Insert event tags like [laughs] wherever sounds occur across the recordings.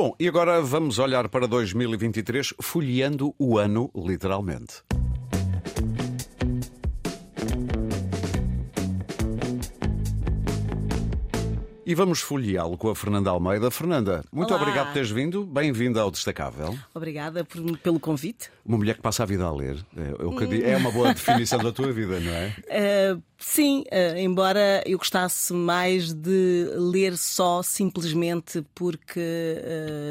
Bom, e agora vamos olhar para 2023, folheando o ano, literalmente. E vamos folheá-lo com a Fernanda Almeida. Fernanda, muito Olá. obrigado por teres vindo. Bem-vinda ao Destacável. Obrigada por- pelo convite. Uma mulher que passa a vida a ler. É, digo. É uma boa definição da tua vida, não é? Uh, [laughs] sim, uh, embora eu gostasse mais de ler só simplesmente porque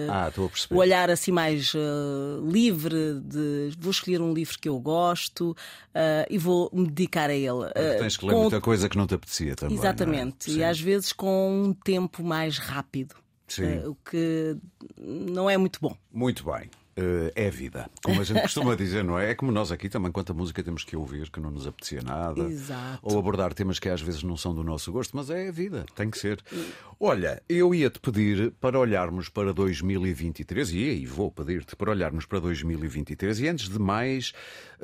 uh, Ah, o olhar assim mais uh, livre de vou escolher um livro que eu gosto uh, e vou me dedicar a ele. Porque tens que ler com- muita coisa que não te apetecia também. é? Exatamente, Sim. e às vezes com um tempo mais rápido. Uh, o que não é muito bom. Muito bem. Eh, é a vida. Como a gente costuma dizer, não é? É como nós aqui também, quanta música temos que ouvir que não nos apetecia nada. Exato. Ou abordar temas que às vezes não são do nosso gosto, mas é a vida, tem que ser. Olha, eu ia-te pedir para olharmos para 2023, e aí vou pedir-te para olharmos para 2023, e antes de mais,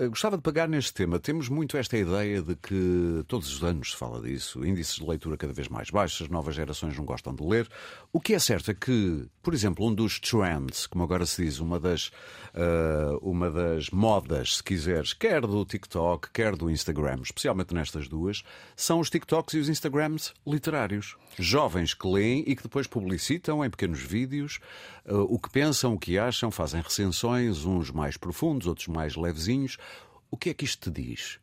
gostava de pegar neste tema. Temos muito esta ideia de que todos os anos se fala disso, índices de leitura cada vez mais baixos, as novas gerações não gostam de ler. O que é certo é que, por exemplo, um dos trends, como agora se diz, uma das, ah, uma das modas, se quiseres, quer do TikTok, quer do Instagram, especialmente nestas duas, são os TikToks e os Instagrams literários. Jovens que leem e que depois publicitam em pequenos vídeos ah, o que pensam, o que acham, fazem recensões, uns mais profundos, outros mais levezinhos. O que é que isto te diz?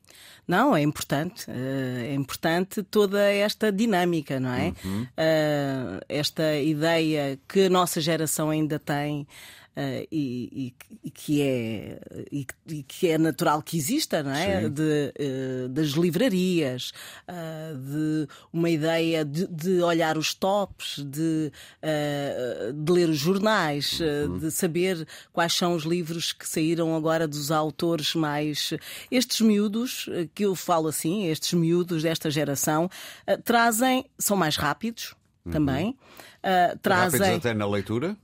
Não, é importante. eh, É importante toda esta dinâmica, não é? Eh, Esta ideia que a nossa geração ainda tem. Eh, e, e- que é e, e que é natural que exista, não é? De, eh, das livrarias, ah, de uma ideia de, de olhar os tops, de, ah, de ler os jornais, ah, de saber quais são os livros que saíram agora dos autores mais. Estes miúdos, ah, que eu falo assim, estes miúdos desta geração, ah, trazem, são mais rápidos também. ah, trazem. Rápidos até na leitura?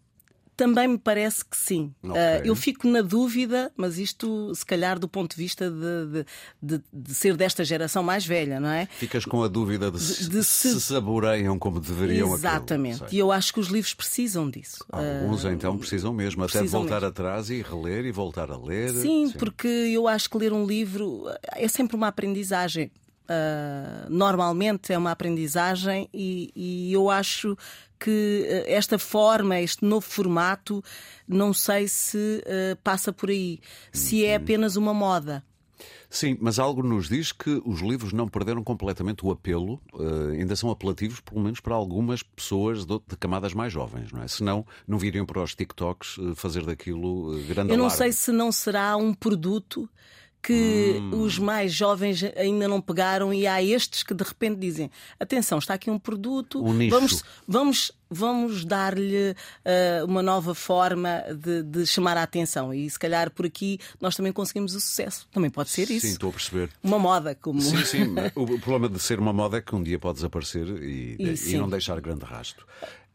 Também me parece que sim. Ok. Ah, eu fico na dúvida, mas isto, se calhar, do ponto de vista de, de- de- de ser desta geração mais velha, não é? Ficas com a dúvida de se, se saboreiam como deveriam. Exatamente. E eu acho que os livros precisam disso. Alguns então precisam mesmo, até de precisam voltar mesmo. atrás e reler e voltar a ler. Sim, porque eu acho que ler um livro é sempre uma aprendizagem. Ah, normalmente é uma aprendizagem e, e eu acho que ah, esta forma, este novo formato, não sei se ah, passa por aí, se Uhum. é apenas uma moda. Sim, mas algo nos diz que os livros não perderam completamente o apelo, eh, ainda são apelativos, pelo menos para algumas pessoas de, de camadas mais jovens, não é? Senão não viriam para os TikToks fazer daquilo grande Eu não alarme. sei se não será um produto que Hum. os mais jovens ainda não pegaram e há estes que de repente dizem: atenção, está aqui um produto, Um vamos, vamos, vamos dar-lhe ah, uma nova forma de, de chamar a atenção. E se calhar por aqui nós também conseguimos o sucesso. Também pode ser Sim, isso. estou a perceber. Uma moda, como. Sim, sim. [laughs] o problema de ser uma moda é que um dia pode desaparecer e, E e sim. não deixar grande rasto.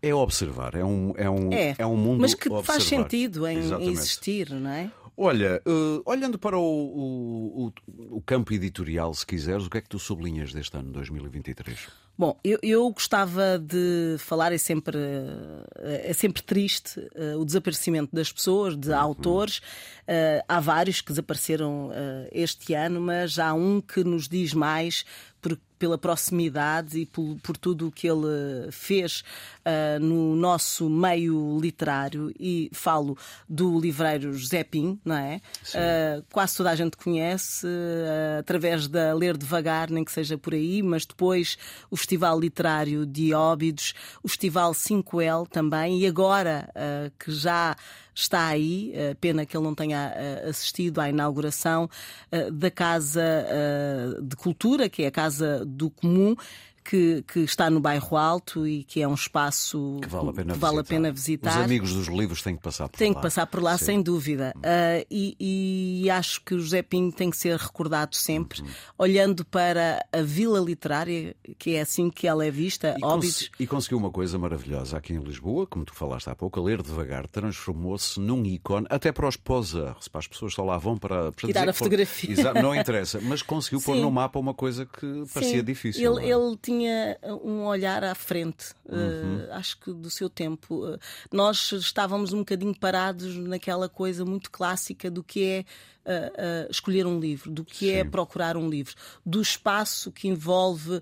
É observar, é um, é um, É, é um mundo mas que faz sentido em, em Exatamente. existir, não é? Olha, eh, olhando para o, o, o- o campo editorial, se quiseres, o que é que tu sublinhas deste ano 2023? Bom, eu, eu gostava de falar, é sempre, eh, é sempre triste eh, o desaparecimento das pessoas, de autores. Eh, há vários que desapareceram este ano, mas há um que nos diz mais por- pela proximidade e por, por tudo o que ele fez eh, no nosso meio literário. E falo do livreiro José Pim, não é? Eh, quase toda a gente conhece, eh, através da Ler Devagar, nem que seja por aí, mas depois o Festival Literário de Óbidos, o Festival 5L também, e agora que já está aí, eh, pena que ele não tenha eh, assistido à inauguração eh, da Casa de Cultura, que é a Casa do Comum. Que, que está no bairro Alto e que é um espaço Que vale a pena vale a visitar. pena visitar. Os amigos dos livros têm que passar por Tem lá. que passar por lá, Sim. sem dúvida. Ah, e, e acho que o José Pinho tem que ser recordado sempre, Uhum. olhando para a Vila Literária, que é assim que ela é vista, E, cons- e conseguiu uma coisa maravilhosa aqui em Lisboa, como tu falaste há pouco, a ler devagar, transformou-se num ícone, até para os posers, para as pessoas só lá vão para, para Tirar a fotografia. Exa- não interessa, mas conseguiu pôr Sim. no mapa uma coisa que parecia Sim, difícil. Ele, é? ele tinha um olhar à frente, uhum. uh, acho que do seu tempo. Uh, nós estávamos um bocadinho parados naquela coisa muito clássica do que é uh, escolher um livro, do que é Sim. é procurar um livro, do espaço que envolve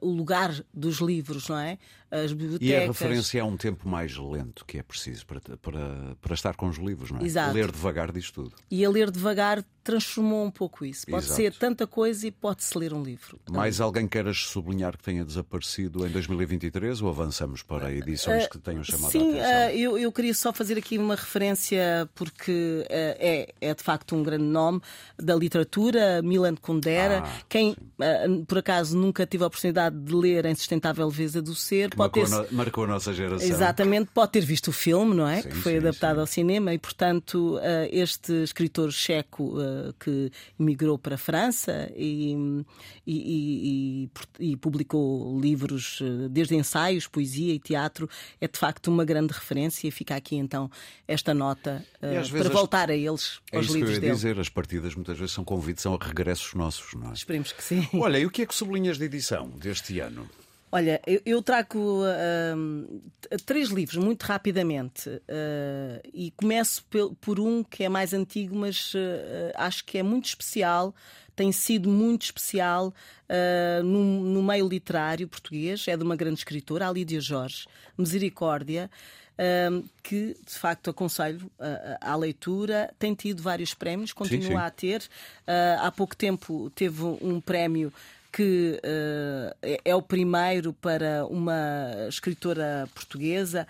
o lugar dos livros, não é? As bibliotecas. E a referência é um tempo mais lento que é preciso para, para, para estar com os livros, não é? Exato. Ler devagar diz tudo. E a ler devagar transformou um pouco isso. Pode Exato. ser tanta coisa e pode-se ler um livro. Mais alguém queiras sublinhar que tenha desaparecido em 2023 ou avançamos para edições que tenham chamado Sim, a atenção? Sim, eu, eu queria só fazer aqui uma referência porque é, é de facto um grande nome da literatura, Milan Kundera. Ah, Quem sim. por acaso nunca tive a oportunidade de ler em Sustentável Leveza do Ser, que pode marcou, ter... marcou a nossa geração. Exatamente, pode ter visto o filme, não é? Sim, que foi sim, adaptado ao cinema e, portanto, este escritor checo que emigrou para a França e, e, e, e, publicou livros desde ensaios, poesia e teatro. É de facto uma grande referência. Fica aqui então esta nota para voltar a eles, é aos isso livros que eu ia dizer, as partidas muitas vezes são convites, são regressos nossos, não é? Esperemos que sim. Olha, e o que é que sublinhas de edição deste ano? Olha, eu, eu trago uh, três livros muito rapidamente uh, e começo por um que é mais antigo, mas uh, acho que é muito especial, tem sido muito especial no, no, meio literário português. É de uma grande escritora, a Lídia Jorge, Misericórdia. que de facto aconselho à leitura, tem tido vários prémios, continua sim, sim. a ter. há pouco tempo teve um prémio que uh, é o primeiro para uma escritora portuguesa.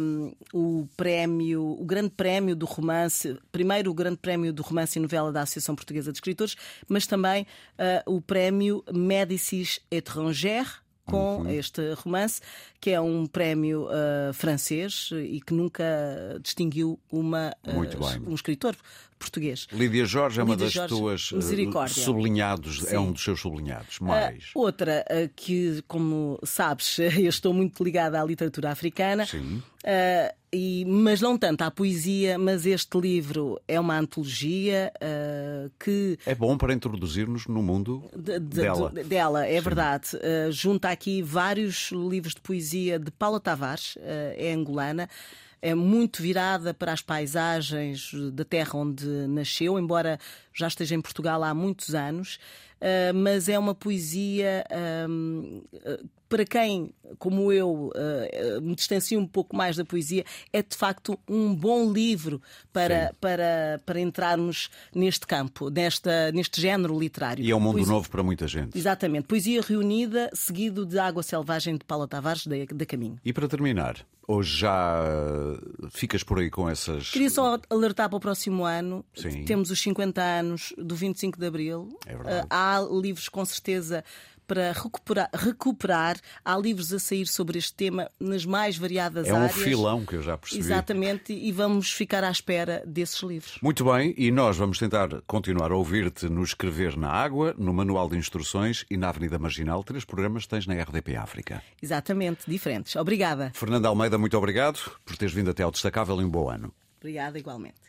Um, o prémio, o grande prémio do romance, primeiro o grande prémio do romance e novela da Associação Portuguesa de Escritores, mas também uh, o prémio Médicis Étrangère, com uhum. este romance, que é um prémio uh, francês e que nunca distinguiu uma, uh, um escritor português. Lídia Jorge é uma das Jorge, tuas uh, sublinhados, Sim. é um dos seus sublinhados. Mais. outra que, como sabes, [laughs] eu estou muito ligada à literatura africana. Sim. E, mas não tanto à poesia, mas este livro é uma antologia uh, que. É bom para introduzir-nos no mundo de, de, dela. De, dela, é Sim. verdade. Uh, junta aqui vários livros de poesia de Paula Tavares, uh, é angolana é muito virada para as paisagens da terra onde nasceu, embora já esteja em Portugal há muitos anos. Mas é uma poesia para quem, como eu, uh, me distancio um pouco mais da poesia, é de facto um bom livro para, para, para entrarmos neste campo, nesta, neste género literário. E é um mundo poesia... novo para muita gente. Exatamente. Poesia reunida, seguido de Água Selvagem de Paula Tavares, da, da Caminho. E para terminar, Hoje já ficas por aí com essas. Queria só alertar para o próximo ano. Sim. Temos os 50 anos do 25 de Abril. É verdade. Há livros com certeza para recuperar, recuperar. Há livros a sair sobre este tema nas mais variadas é áreas. É um filão que eu já percebi. Exatamente, e vamos ficar à espera desses livros. Muito bem, e nós vamos tentar continuar a ouvir-te no Escrever na Água, no Manual de Instruções e na Avenida Marginal. Três programas tens na RDP África. Exatamente, diferentes. Obrigada. Fernanda Almeida, muito obrigado por teres vindo até ao Destacável e um bom ano. Obrigada, igualmente.